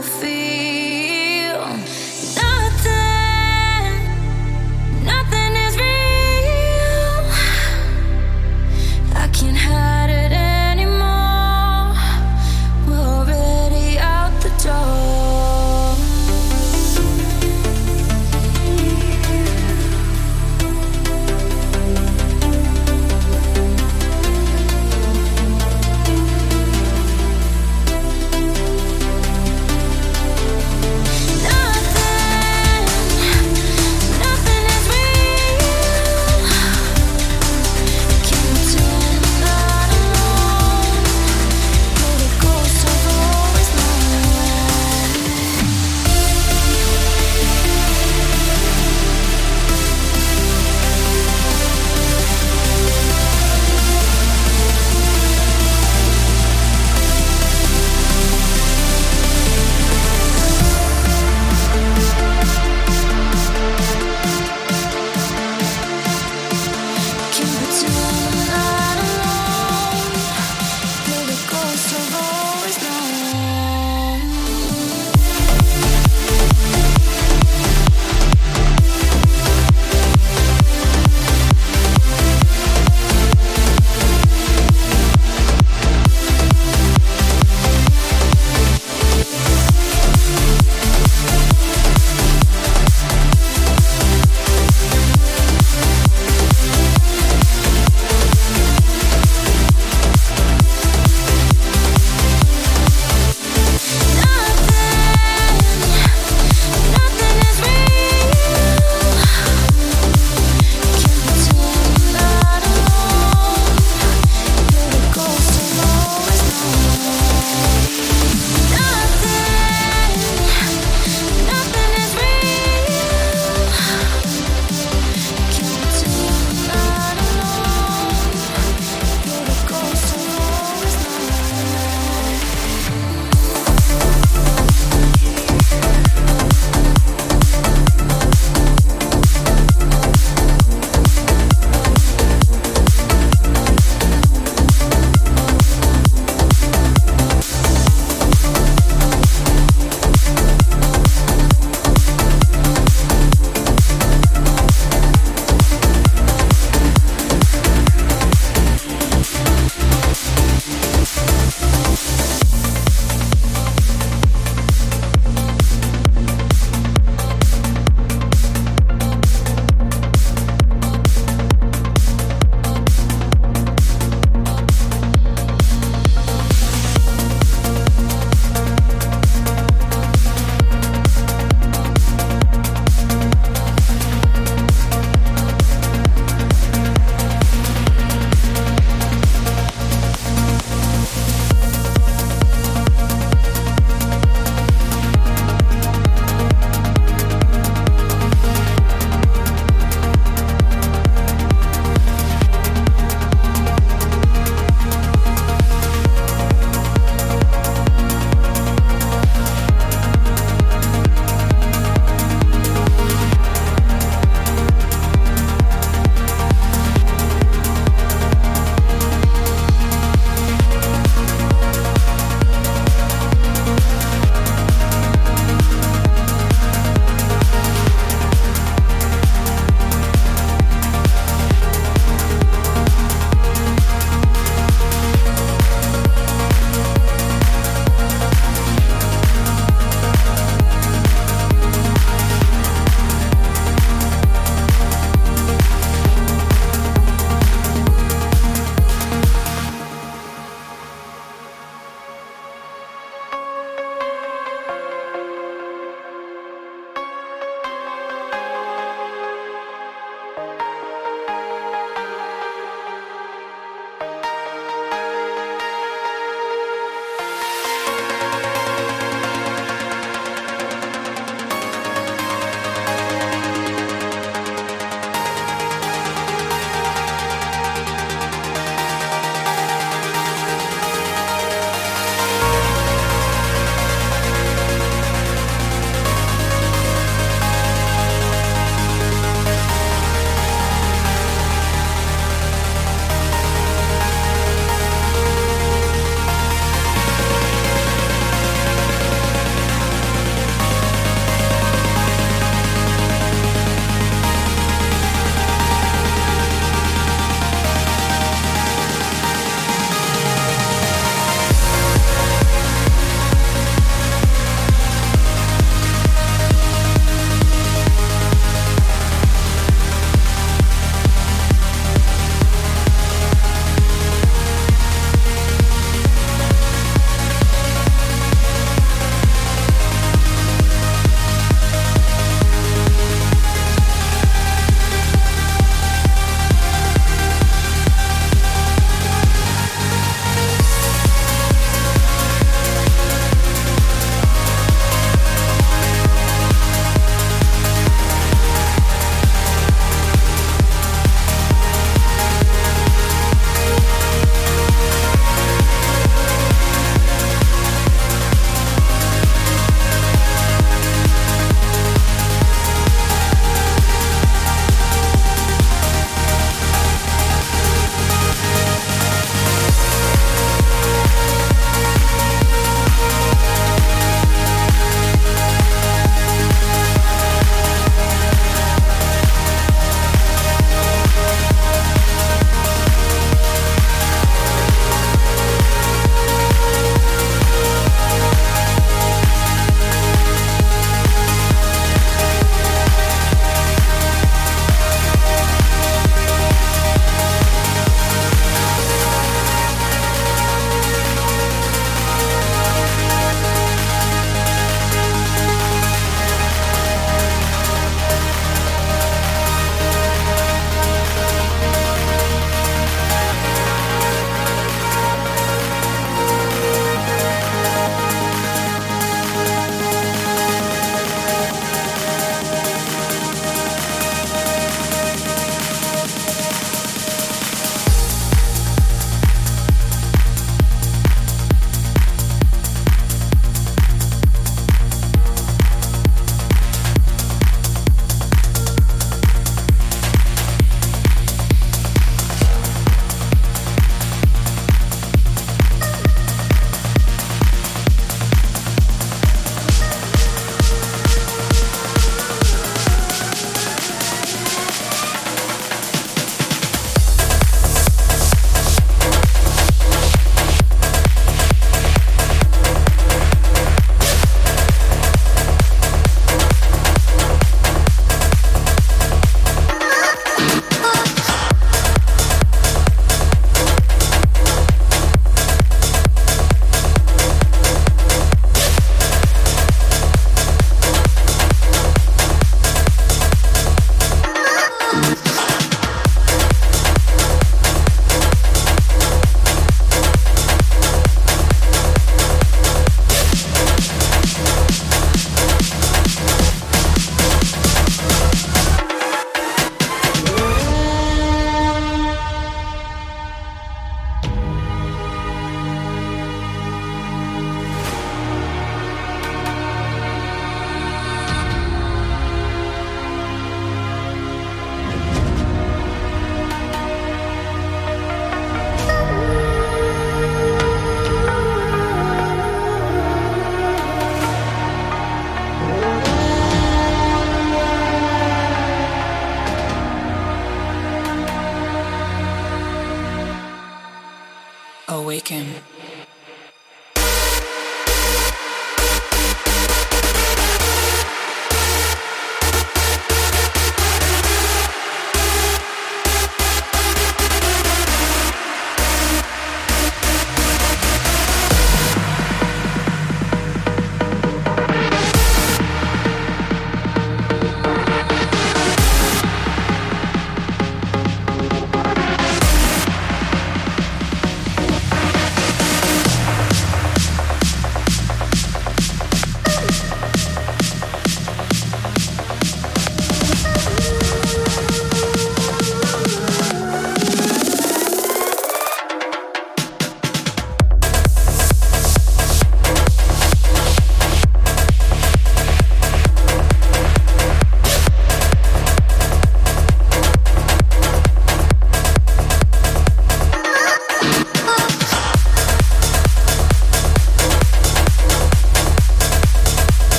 I feel.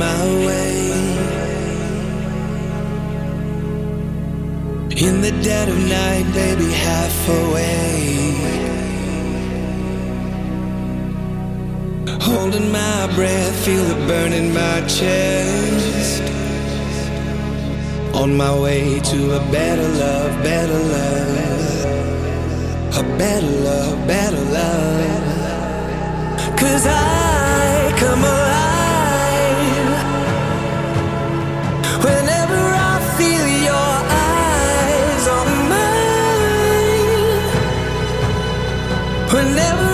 My way. In the dead of night, baby, half awake. Holding my breath, feel the burn in my chest. On my way to a better love, better love. A better love, better love. Cause I come alive Whenever